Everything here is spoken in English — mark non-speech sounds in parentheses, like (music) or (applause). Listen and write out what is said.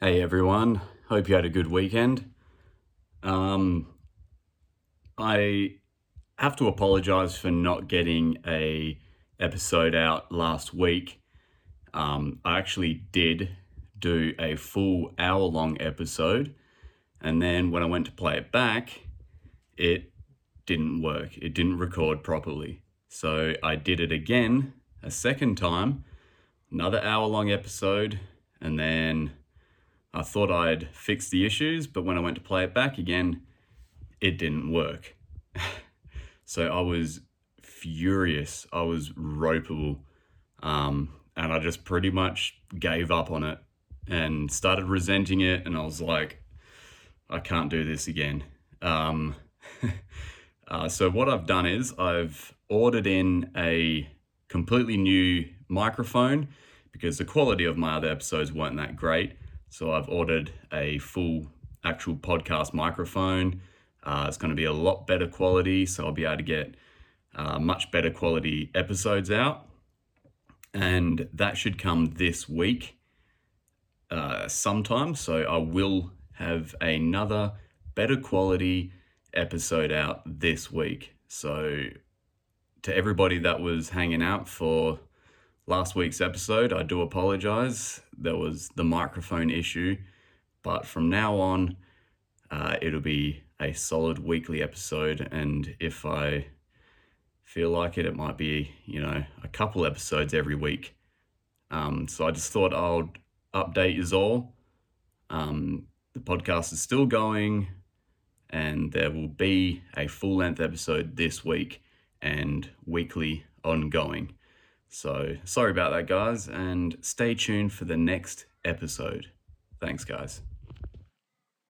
Hey everyone, hope you had a good weekend. Um, I have to apologize for not getting a episode out last week. Um, I actually did do a full hour long episode, and then when I went to play it back, it didn't work. It didn't record properly. So I did it again a second time, another hour long episode, and then I thought I'd fix the issues, but when I went to play it back again, it didn't work. (laughs) so I was furious. I was ropeable. Um, and I just pretty much gave up on it and started resenting it. And I was like, I can't do this again. Um, (laughs) uh, so what I've done is I've ordered in a completely new microphone because the quality of my other episodes weren't that great. So I've ordered a full actual podcast microphone. Uh, it's going to be a lot better quality, so I'll be able to get uh, much better quality episodes out. And that should come this week uh, sometime. So I will have another better quality episode out this week. So to everybody that was hanging out for last week's episode, I do apologize. There was the microphone issue, but from now on, uh, it'll be a solid weekly episode. And if I feel like it, it might be, you know, a couple episodes every week. Um, so I just thought I'll update you all. Um, the podcast is still going, and there will be a full length episode this week and weekly ongoing. So sorry about that, guys, and stay tuned for the next episode. Thanks, guys.